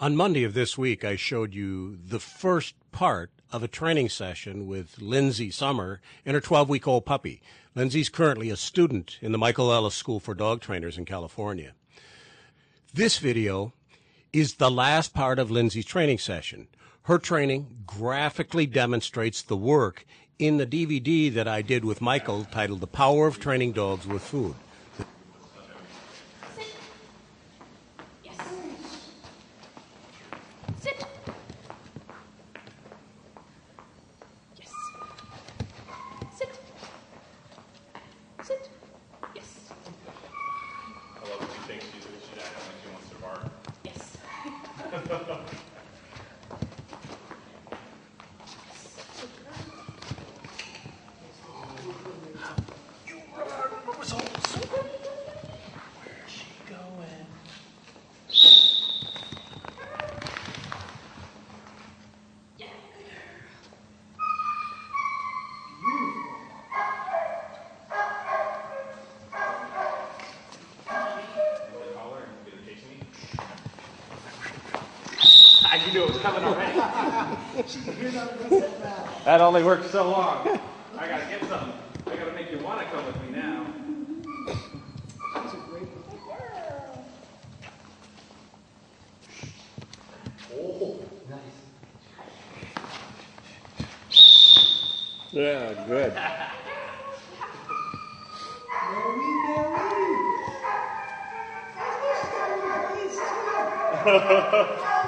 On Monday of this week, I showed you the first part of a training session with Lindsey Sommer and her 12 week old puppy. Lindsey's currently a student in the Michael Ellis School for Dog Trainers in California. This video is the last part of Lindsey's training session. Her training graphically demonstrates the work in the DVD that I did with Michael titled The Power of Training Dogs with Food. Sit. Yes. I love when she thinks she's she's she wants to bark. You knew it was coming already. that only worked so long. I gotta get some. I gotta make you wanna come with me now. Oh, nice. Yeah, good.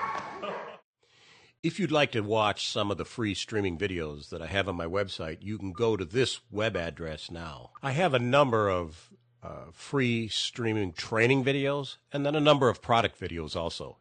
If you'd like to watch some of the free streaming videos that I have on my website, you can go to this web address now. I have a number of uh, free streaming training videos and then a number of product videos also.